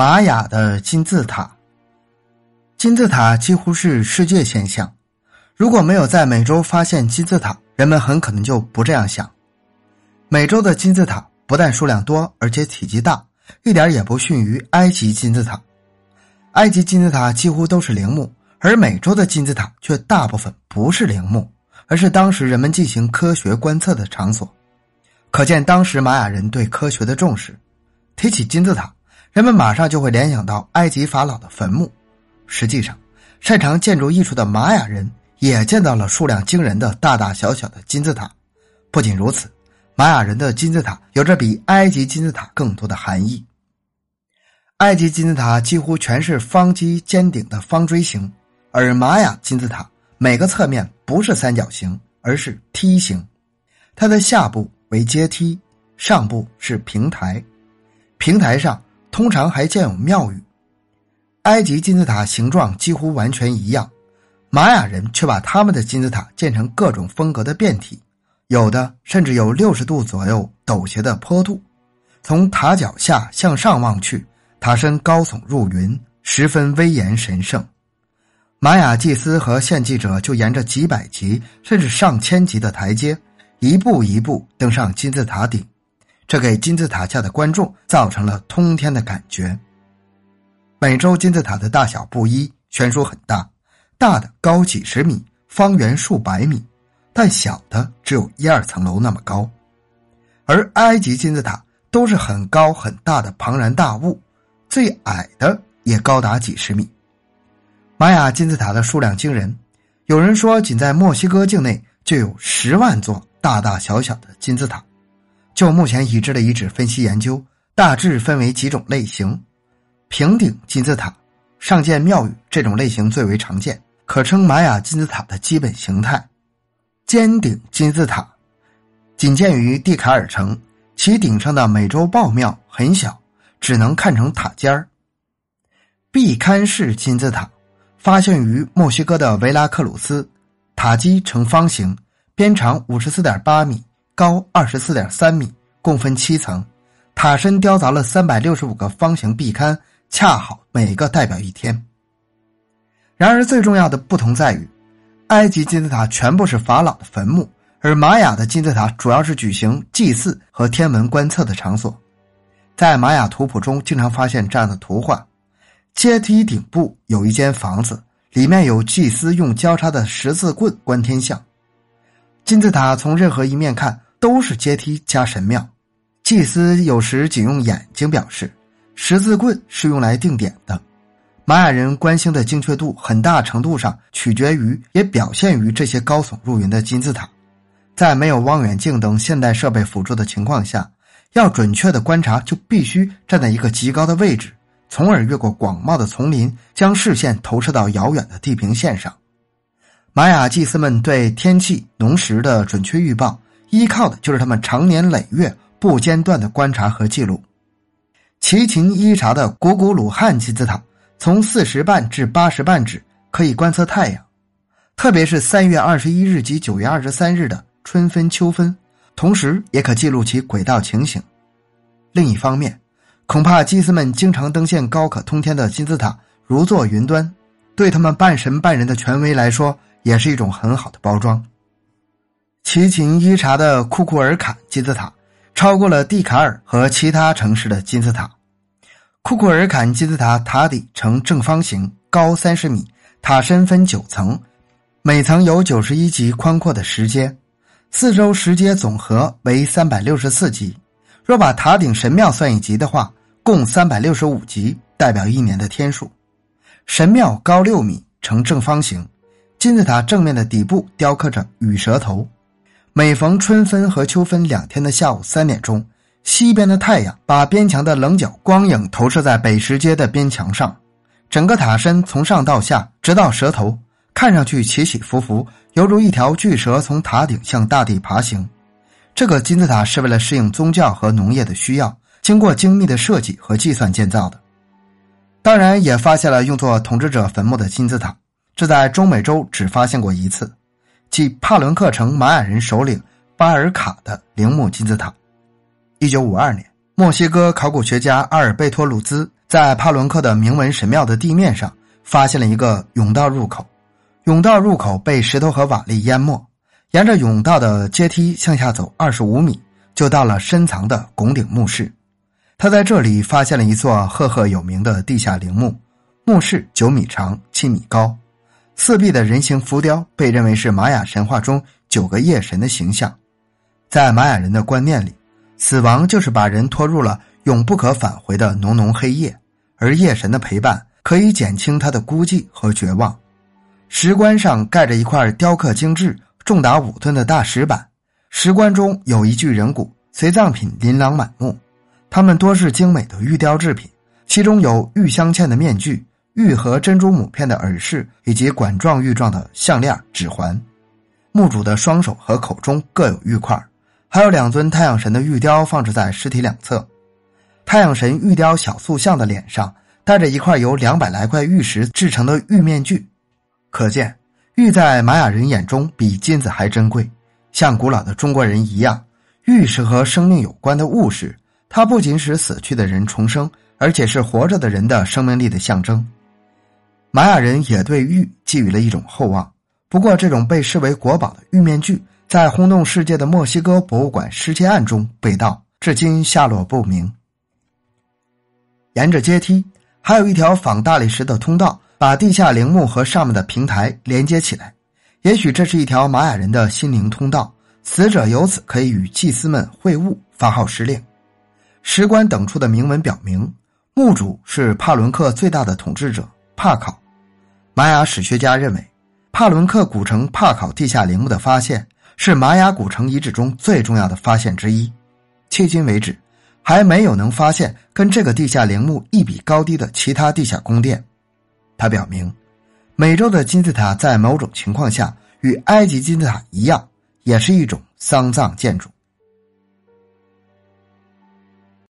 玛雅的金字塔，金字塔几乎是世界现象。如果没有在美洲发现金字塔，人们很可能就不这样想。美洲的金字塔不但数量多，而且体积大，一点也不逊于埃及金字塔。埃及金字塔几乎都是陵墓，而美洲的金字塔却大部分不是陵墓，而是当时人们进行科学观测的场所。可见当时玛雅人对科学的重视。提起金字塔。人们马上就会联想到埃及法老的坟墓。实际上，擅长建筑艺术的玛雅人也见到了数量惊人的大大小小的金字塔。不仅如此，玛雅人的金字塔有着比埃及金字塔更多的含义。埃及金字塔几乎全是方基尖顶的方锥形，而玛雅金字塔每个侧面不是三角形，而是梯形。它的下部为阶梯，上部是平台，平台上。通常还建有庙宇，埃及金字塔形状几乎完全一样，玛雅人却把他们的金字塔建成各种风格的变体，有的甚至有六十度左右陡斜的坡度。从塔脚下向上望去，塔身高耸入云，十分威严神圣。玛雅祭司和献祭者就沿着几百级甚至上千级的台阶，一步一步登上金字塔顶。这给金字塔下的观众造成了通天的感觉。美洲金字塔的大小不一，悬殊很大，大的高几十米，方圆数百米，但小的只有一二层楼那么高。而埃及金字塔都是很高很大的庞然大物，最矮的也高达几十米。玛雅金字塔的数量惊人，有人说仅在墨西哥境内就有十万座大大小小的金字塔。就目前已知的遗址分析研究，大致分为几种类型：平顶金字塔、上建庙宇这种类型最为常见，可称玛雅金字塔的基本形态；尖顶金字塔仅见于蒂卡尔城，其顶上的美洲豹庙很小，只能看成塔尖儿；壁龛式金字塔发现于墨西哥的维拉克鲁斯，塔基呈方形，边长五十四点八米。高二十四点三米，共分七层，塔身雕凿了三百六十五个方形壁龛，恰好每个代表一天。然而，最重要的不同在于，埃及金字塔全部是法老的坟墓，而玛雅的金字塔主要是举行祭祀和天文观测的场所。在玛雅图谱中，经常发现这样的图画：阶梯顶部有一间房子，里面有祭司用交叉的十字棍观天象。金字塔从任何一面看。都是阶梯加神庙，祭司有时仅用眼睛表示，十字棍是用来定点的。玛雅人观星的精确度很大程度上取决于，也表现于这些高耸入云的金字塔。在没有望远镜等现代设备辅助的情况下，要准确的观察，就必须站在一个极高的位置，从而越过广袤的丛林，将视线投射到遥远的地平线上。玛雅祭司们对天气、农时的准确预报。依靠的就是他们长年累月不间断的观察和记录。齐秦伊察的古古鲁汉金字塔，从四十半至八十半指可以观测太阳，特别是三月二十一日及九月二十三日的春分、秋分，同时也可记录其轨道情形。另一方面，恐怕祭司们经常登现高可通天的金字塔，如坐云端，对他们半神半人的权威来说，也是一种很好的包装。齐秦伊察的库库尔坎金字塔超过了蒂卡尔和其他城市的金字塔。库库尔坎金字塔塔底呈正方形，高三十米，塔身分九层，每层有九十一级宽阔的石阶，四周石阶总和为三百六十四级。若把塔顶神庙算一级的话，共三百六十五级，代表一年的天数。神庙高六米，呈正方形，金字塔正面的底部雕刻着羽蛇头。每逢春分和秋分两天的下午三点钟，西边的太阳把边墙的棱角光影投射在北石街的边墙上，整个塔身从上到下，直到蛇头，看上去起起伏伏，犹如一条巨蛇从塔顶向大地爬行。这个金字塔是为了适应宗教和农业的需要，经过精密的设计和计算建造的。当然，也发现了用作统治者坟墓的金字塔，这在中美洲只发现过一次。即帕伦克城玛雅人首领巴尔卡的陵墓金字塔。一九五二年，墨西哥考古学家阿尔贝托鲁兹在帕伦克的铭文神庙的地面上发现了一个甬道入口，甬道入口被石头和瓦砾淹没。沿着甬道的阶梯向下走二十五米，就到了深藏的拱顶墓室。他在这里发现了一座赫赫有名的地下陵墓，墓室九米长，七米高，四壁的人形浮雕被认为是玛雅神话中九个夜神的形象。在玛雅人的观念里，死亡就是把人拖入了永不可返回的浓浓黑夜，而夜神的陪伴可以减轻他的孤寂和绝望。石棺上盖着一块雕刻精致。重达五吨的大石板，石棺中有一具人骨，随葬品琳琅满目，它们多是精美的玉雕制品，其中有玉镶嵌的面具、玉和珍珠母片的耳饰，以及管状玉状的项链、指环。墓主的双手和口中各有玉块，还有两尊太阳神的玉雕放置在尸体两侧。太阳神玉雕小塑像的脸上戴着一块由两百来块玉石制成的玉面具，可见。玉在玛雅人眼中比金子还珍贵，像古老的中国人一样，玉是和生命有关的物事。它不仅使死去的人重生，而且是活着的人的生命力的象征。玛雅人也对玉寄予了一种厚望。不过，这种被视为国宝的玉面具，在轰动世界的墨西哥博物馆失窃案中被盗，至今下落不明。沿着阶梯，还有一条仿大理石的通道。把地下陵墓和上面的平台连接起来，也许这是一条玛雅人的心灵通道，死者由此可以与祭司们会晤、发号施令。石棺等处的铭文表明，墓主是帕伦克最大的统治者帕考。玛雅史学家认为，帕伦克古城帕考地下陵墓的发现是玛雅古城遗址中最重要的发现之一。迄今为止，还没有能发现跟这个地下陵墓一比高低的其他地下宫殿。他表明，美洲的金字塔在某种情况下与埃及金字塔一样，也是一种丧葬建筑。